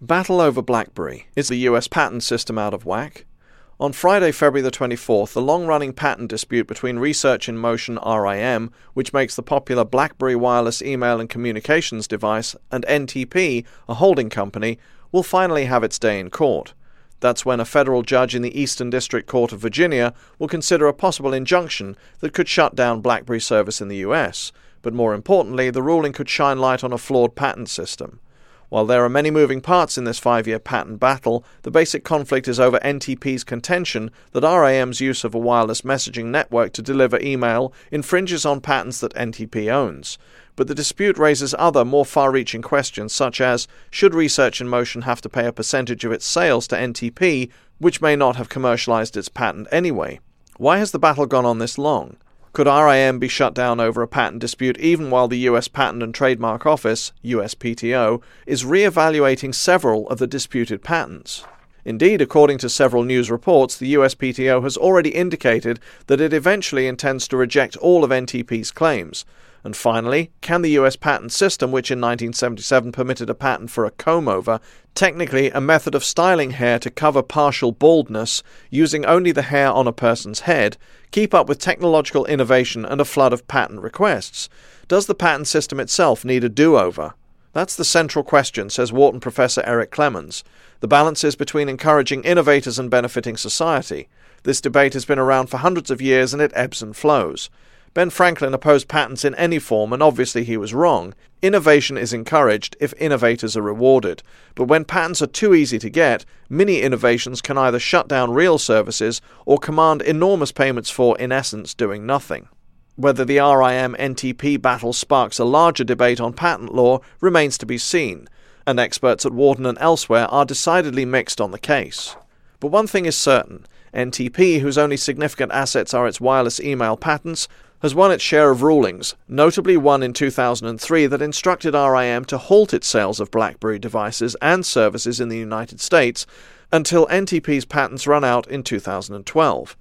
Battle over BlackBerry. Is the US patent system out of whack? On Friday, February the 24th, the long running patent dispute between Research in Motion RIM, which makes the popular BlackBerry wireless email and communications device, and NTP, a holding company, will finally have its day in court. That's when a federal judge in the Eastern District Court of Virginia will consider a possible injunction that could shut down BlackBerry service in the US. But more importantly, the ruling could shine light on a flawed patent system. While there are many moving parts in this five year patent battle, the basic conflict is over NTP's contention that RIM's use of a wireless messaging network to deliver email infringes on patents that NTP owns. But the dispute raises other, more far reaching questions, such as should Research in Motion have to pay a percentage of its sales to NTP, which may not have commercialized its patent anyway? Why has the battle gone on this long? Could RIM be shut down over a patent dispute even while the US Patent and Trademark Office, USPTO, is re evaluating several of the disputed patents? Indeed, according to several news reports, the USPTO has already indicated that it eventually intends to reject all of NTP's claims, and finally, can the US patent system, which in 1977 permitted a patent for a comb over, technically a method of styling hair to cover partial baldness using only the hair on a person's head, keep up with technological innovation and a flood of patent requests? Does the patent system itself need a do over? That's the central question, says Wharton professor Eric Clemons. The balance is between encouraging innovators and benefiting society. This debate has been around for hundreds of years and it ebbs and flows. Ben Franklin opposed patents in any form, and obviously he was wrong. Innovation is encouraged if innovators are rewarded. But when patents are too easy to get, mini innovations can either shut down real services or command enormous payments for, in essence, doing nothing. Whether the RIM NTP battle sparks a larger debate on patent law remains to be seen, and experts at Wharton and elsewhere are decidedly mixed on the case. But one thing is certain NTP, whose only significant assets are its wireless email patents, has won its share of rulings, notably one in 2003 that instructed RIM to halt its sales of BlackBerry devices and services in the United States until NTP's patents run out in 2012.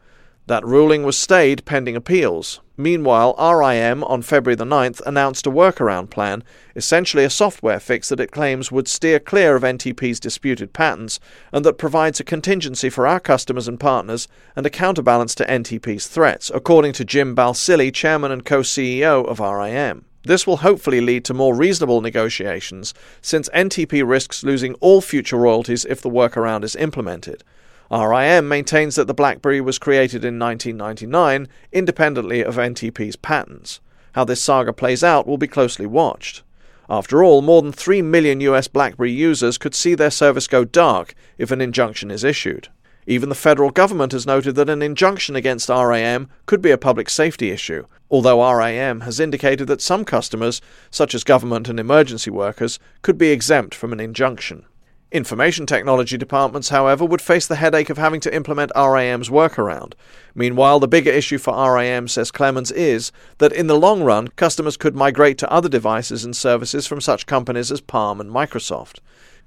That ruling was stayed pending appeals. Meanwhile, RIM on February the 9th announced a workaround plan, essentially a software fix that it claims would steer clear of NTP's disputed patents and that provides a contingency for our customers and partners and a counterbalance to NTP's threats, according to Jim Balsillie, chairman and co-CEO of RIM. This will hopefully lead to more reasonable negotiations, since NTP risks losing all future royalties if the workaround is implemented. RIM maintains that the BlackBerry was created in 1999 independently of NTP's patents. How this saga plays out will be closely watched. After all, more than 3 million US BlackBerry users could see their service go dark if an injunction is issued. Even the federal government has noted that an injunction against RIM could be a public safety issue, although RIM has indicated that some customers, such as government and emergency workers, could be exempt from an injunction. Information technology departments, however, would face the headache of having to implement RIM's workaround. Meanwhile, the bigger issue for RIM, says Clemons, is that in the long run, customers could migrate to other devices and services from such companies as Palm and Microsoft.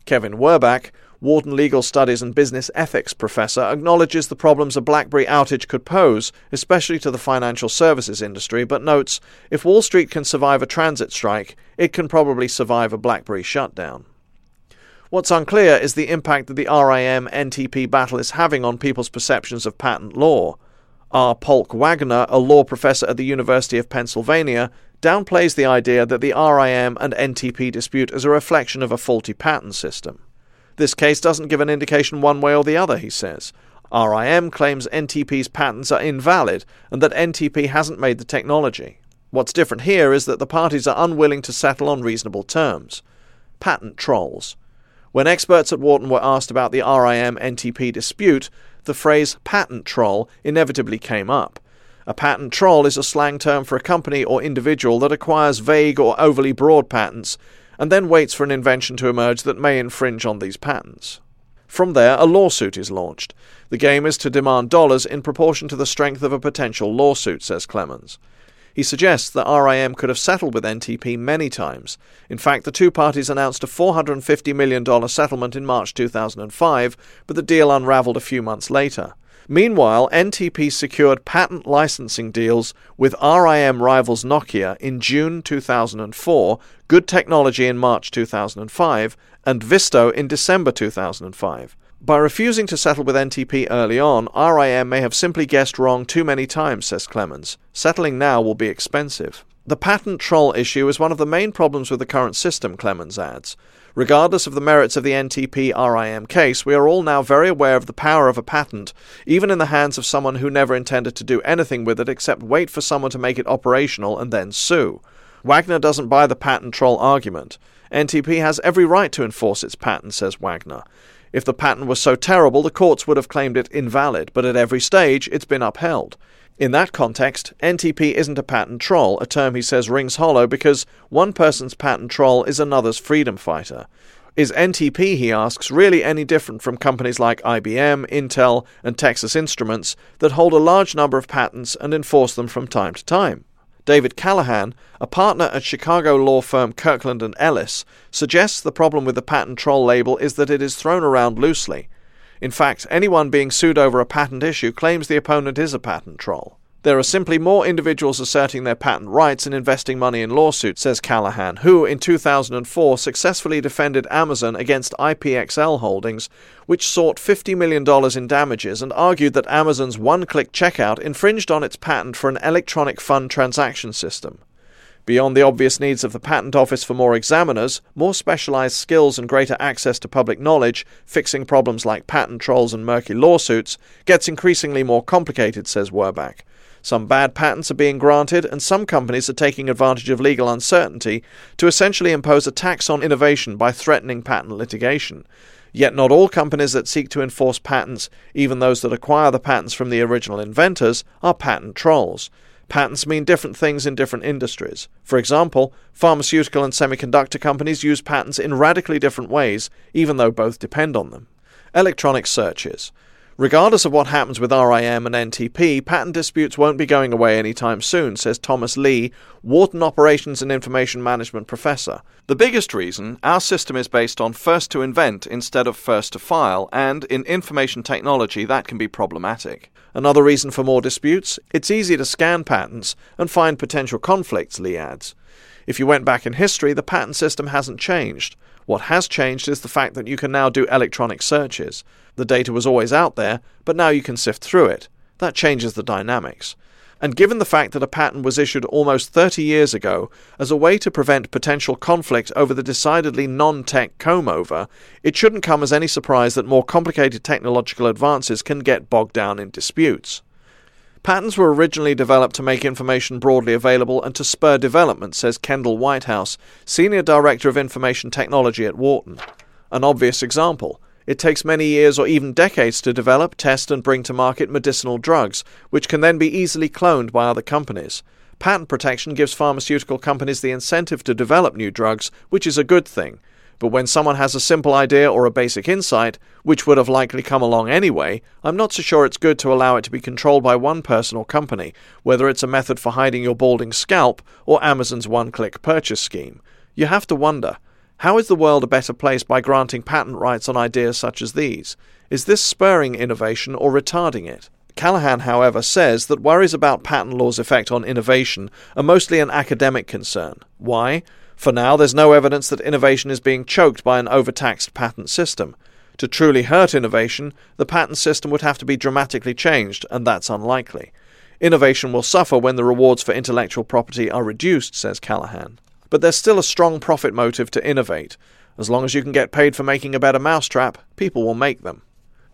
Kevin Werbach, Wharton Legal Studies and Business Ethics professor, acknowledges the problems a BlackBerry outage could pose, especially to the financial services industry, but notes if Wall Street can survive a transit strike, it can probably survive a BlackBerry shutdown. What's unclear is the impact that the RIM NTP battle is having on people's perceptions of patent law. R. Polk Wagner, a law professor at the University of Pennsylvania, downplays the idea that the RIM and NTP dispute is a reflection of a faulty patent system. This case doesn't give an indication one way or the other, he says. RIM claims NTP's patents are invalid and that NTP hasn't made the technology. What's different here is that the parties are unwilling to settle on reasonable terms. Patent trolls. When experts at Wharton were asked about the RIM NTP dispute, the phrase patent troll inevitably came up. A patent troll is a slang term for a company or individual that acquires vague or overly broad patents and then waits for an invention to emerge that may infringe on these patents. From there, a lawsuit is launched. The game is to demand dollars in proportion to the strength of a potential lawsuit, says Clemons. He suggests that RIM could have settled with NTP many times. In fact, the two parties announced a $450 million settlement in March 2005, but the deal unraveled a few months later. Meanwhile, NTP secured patent licensing deals with RIM rivals Nokia in June 2004, Good Technology in March 2005, and Visto in December 2005. By refusing to settle with NTP early on, RIM may have simply guessed wrong too many times, says Clemons. Settling now will be expensive. The patent troll issue is one of the main problems with the current system, Clemons adds. Regardless of the merits of the NTP RIM case, we are all now very aware of the power of a patent, even in the hands of someone who never intended to do anything with it except wait for someone to make it operational and then sue. Wagner doesn't buy the patent troll argument. NTP has every right to enforce its patent, says Wagner. If the patent was so terrible, the courts would have claimed it invalid, but at every stage it's been upheld. In that context, NTP isn't a patent troll, a term he says rings hollow because one person's patent troll is another's freedom fighter. Is NTP, he asks, really any different from companies like IBM, Intel, and Texas Instruments that hold a large number of patents and enforce them from time to time? David Callahan, a partner at Chicago law firm Kirkland and Ellis, suggests the problem with the patent troll label is that it is thrown around loosely. In fact, anyone being sued over a patent issue claims the opponent is a patent troll. There are simply more individuals asserting their patent rights and investing money in lawsuits, says Callahan, who in 2004 successfully defended Amazon against IPXL Holdings, which sought $50 million in damages and argued that Amazon's one click checkout infringed on its patent for an electronic fund transaction system. Beyond the obvious needs of the Patent Office for more examiners, more specialized skills and greater access to public knowledge, fixing problems like patent trolls and murky lawsuits, gets increasingly more complicated, says Werbach. Some bad patents are being granted, and some companies are taking advantage of legal uncertainty to essentially impose a tax on innovation by threatening patent litigation. Yet not all companies that seek to enforce patents, even those that acquire the patents from the original inventors, are patent trolls. Patents mean different things in different industries. For example, pharmaceutical and semiconductor companies use patents in radically different ways, even though both depend on them. Electronic searches. Regardless of what happens with RIM and NTP, patent disputes won't be going away anytime soon, says Thomas Lee, Wharton Operations and Information Management professor. The biggest reason our system is based on first to invent instead of first to file, and in information technology that can be problematic. Another reason for more disputes? It's easy to scan patents and find potential conflicts, Lee adds. If you went back in history, the patent system hasn't changed. What has changed is the fact that you can now do electronic searches. The data was always out there, but now you can sift through it. That changes the dynamics. And given the fact that a patent was issued almost 30 years ago as a way to prevent potential conflict over the decidedly non tech comb over, it shouldn't come as any surprise that more complicated technological advances can get bogged down in disputes. Patents were originally developed to make information broadly available and to spur development, says Kendall Whitehouse, Senior Director of Information Technology at Wharton. An obvious example it takes many years or even decades to develop, test, and bring to market medicinal drugs, which can then be easily cloned by other companies. Patent protection gives pharmaceutical companies the incentive to develop new drugs, which is a good thing. But when someone has a simple idea or a basic insight, which would have likely come along anyway, I'm not so sure it's good to allow it to be controlled by one person or company, whether it's a method for hiding your balding scalp or Amazon's one click purchase scheme. You have to wonder how is the world a better place by granting patent rights on ideas such as these? Is this spurring innovation or retarding it? Callahan, however, says that worries about patent law's effect on innovation are mostly an academic concern. Why? For now, there's no evidence that innovation is being choked by an overtaxed patent system. To truly hurt innovation, the patent system would have to be dramatically changed, and that's unlikely. Innovation will suffer when the rewards for intellectual property are reduced, says Callahan but there's still a strong profit motive to innovate. As long as you can get paid for making a better mousetrap, people will make them.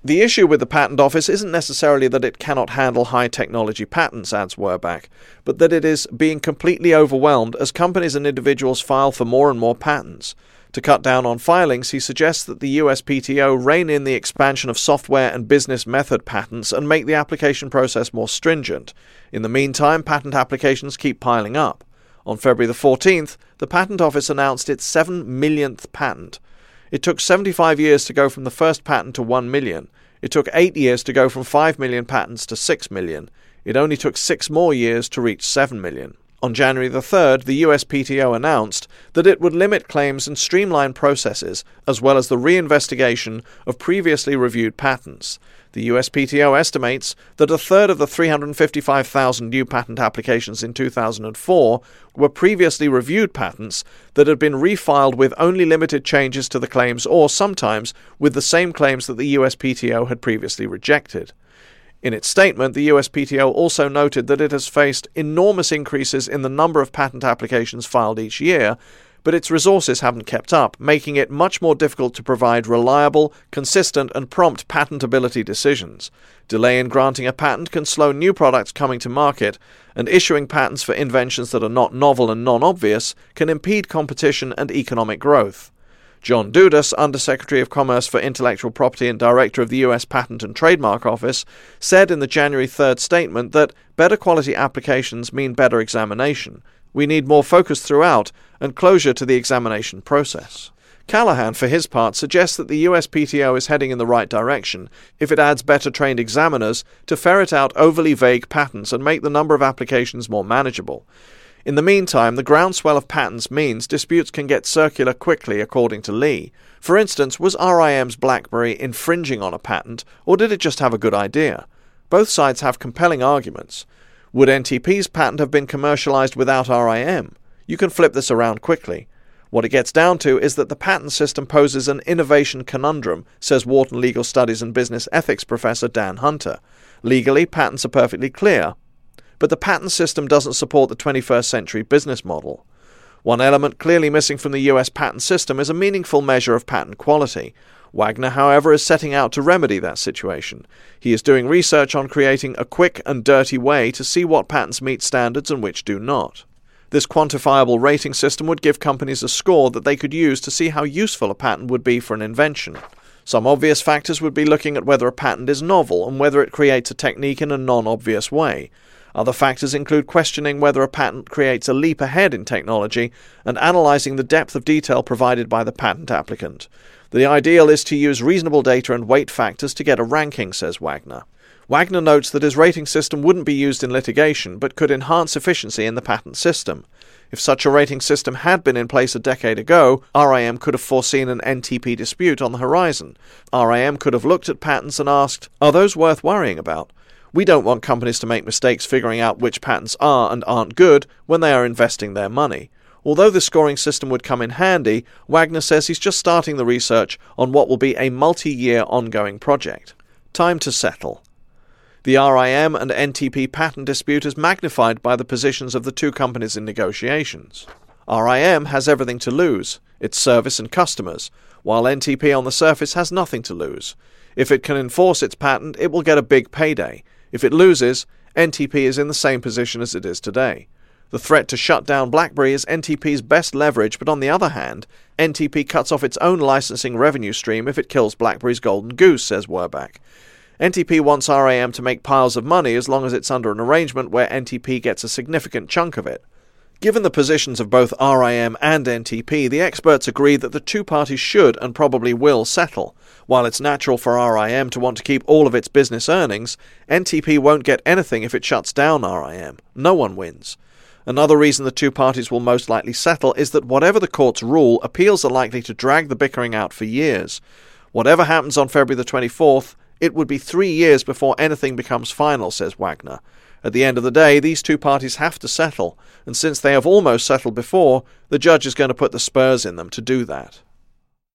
The issue with the Patent Office isn't necessarily that it cannot handle high technology patents, adds Werbach, but that it is being completely overwhelmed as companies and individuals file for more and more patents. To cut down on filings, he suggests that the USPTO rein in the expansion of software and business method patents and make the application process more stringent. In the meantime, patent applications keep piling up. On February the 14th, the Patent Office announced its 7 millionth patent. It took 75 years to go from the first patent to 1 million. It took 8 years to go from 5 million patents to 6 million. It only took 6 more years to reach 7 million. On January the 3rd, the USPTO announced that it would limit claims and streamline processes, as well as the reinvestigation of previously reviewed patents. The USPTO estimates that a third of the 355,000 new patent applications in 2004 were previously reviewed patents that had been refiled with only limited changes to the claims or sometimes with the same claims that the USPTO had previously rejected. In its statement, the USPTO also noted that it has faced enormous increases in the number of patent applications filed each year, but its resources haven't kept up, making it much more difficult to provide reliable, consistent, and prompt patentability decisions. Delay in granting a patent can slow new products coming to market, and issuing patents for inventions that are not novel and non obvious can impede competition and economic growth. John Dudas, Undersecretary of Commerce for Intellectual Property and Director of the U.S. Patent and Trademark Office, said in the January 3rd statement that better quality applications mean better examination. We need more focus throughout and closure to the examination process. Callahan, for his part, suggests that the USPTO is heading in the right direction if it adds better trained examiners to ferret out overly vague patents and make the number of applications more manageable. In the meantime, the groundswell of patents means disputes can get circular quickly, according to Lee. For instance, was RIM's BlackBerry infringing on a patent, or did it just have a good idea? Both sides have compelling arguments. Would NTP's patent have been commercialized without RIM? You can flip this around quickly. What it gets down to is that the patent system poses an innovation conundrum, says Wharton Legal Studies and Business Ethics professor Dan Hunter. Legally, patents are perfectly clear but the patent system doesn't support the 21st century business model. One element clearly missing from the US patent system is a meaningful measure of patent quality. Wagner, however, is setting out to remedy that situation. He is doing research on creating a quick and dirty way to see what patents meet standards and which do not. This quantifiable rating system would give companies a score that they could use to see how useful a patent would be for an invention. Some obvious factors would be looking at whether a patent is novel and whether it creates a technique in a non obvious way. Other factors include questioning whether a patent creates a leap ahead in technology and analyzing the depth of detail provided by the patent applicant. The ideal is to use reasonable data and weight factors to get a ranking, says Wagner. Wagner notes that his rating system wouldn't be used in litigation, but could enhance efficiency in the patent system. If such a rating system had been in place a decade ago, RIM could have foreseen an NTP dispute on the horizon. RIM could have looked at patents and asked, Are those worth worrying about? We don't want companies to make mistakes figuring out which patents are and aren't good when they are investing their money. Although the scoring system would come in handy, Wagner says he's just starting the research on what will be a multi year ongoing project. Time to settle. The RIM and NTP patent dispute is magnified by the positions of the two companies in negotiations. RIM has everything to lose its service and customers, while NTP on the surface has nothing to lose. If it can enforce its patent, it will get a big payday. If it loses, NTP is in the same position as it is today. The threat to shut down BlackBerry is NTP's best leverage, but on the other hand, NTP cuts off its own licensing revenue stream if it kills BlackBerry's golden goose, says Werbach. NTP wants RIM to make piles of money as long as it's under an arrangement where NTP gets a significant chunk of it. Given the positions of both RIM and NTP, the experts agree that the two parties should and probably will settle. While it's natural for RIM to want to keep all of its business earnings, NTP won't get anything if it shuts down RIM. No one wins. Another reason the two parties will most likely settle is that whatever the courts rule, appeals are likely to drag the bickering out for years. Whatever happens on February the 24th, it would be three years before anything becomes final, says Wagner. At the end of the day, these two parties have to settle, and since they have almost settled before, the judge is going to put the spurs in them to do that.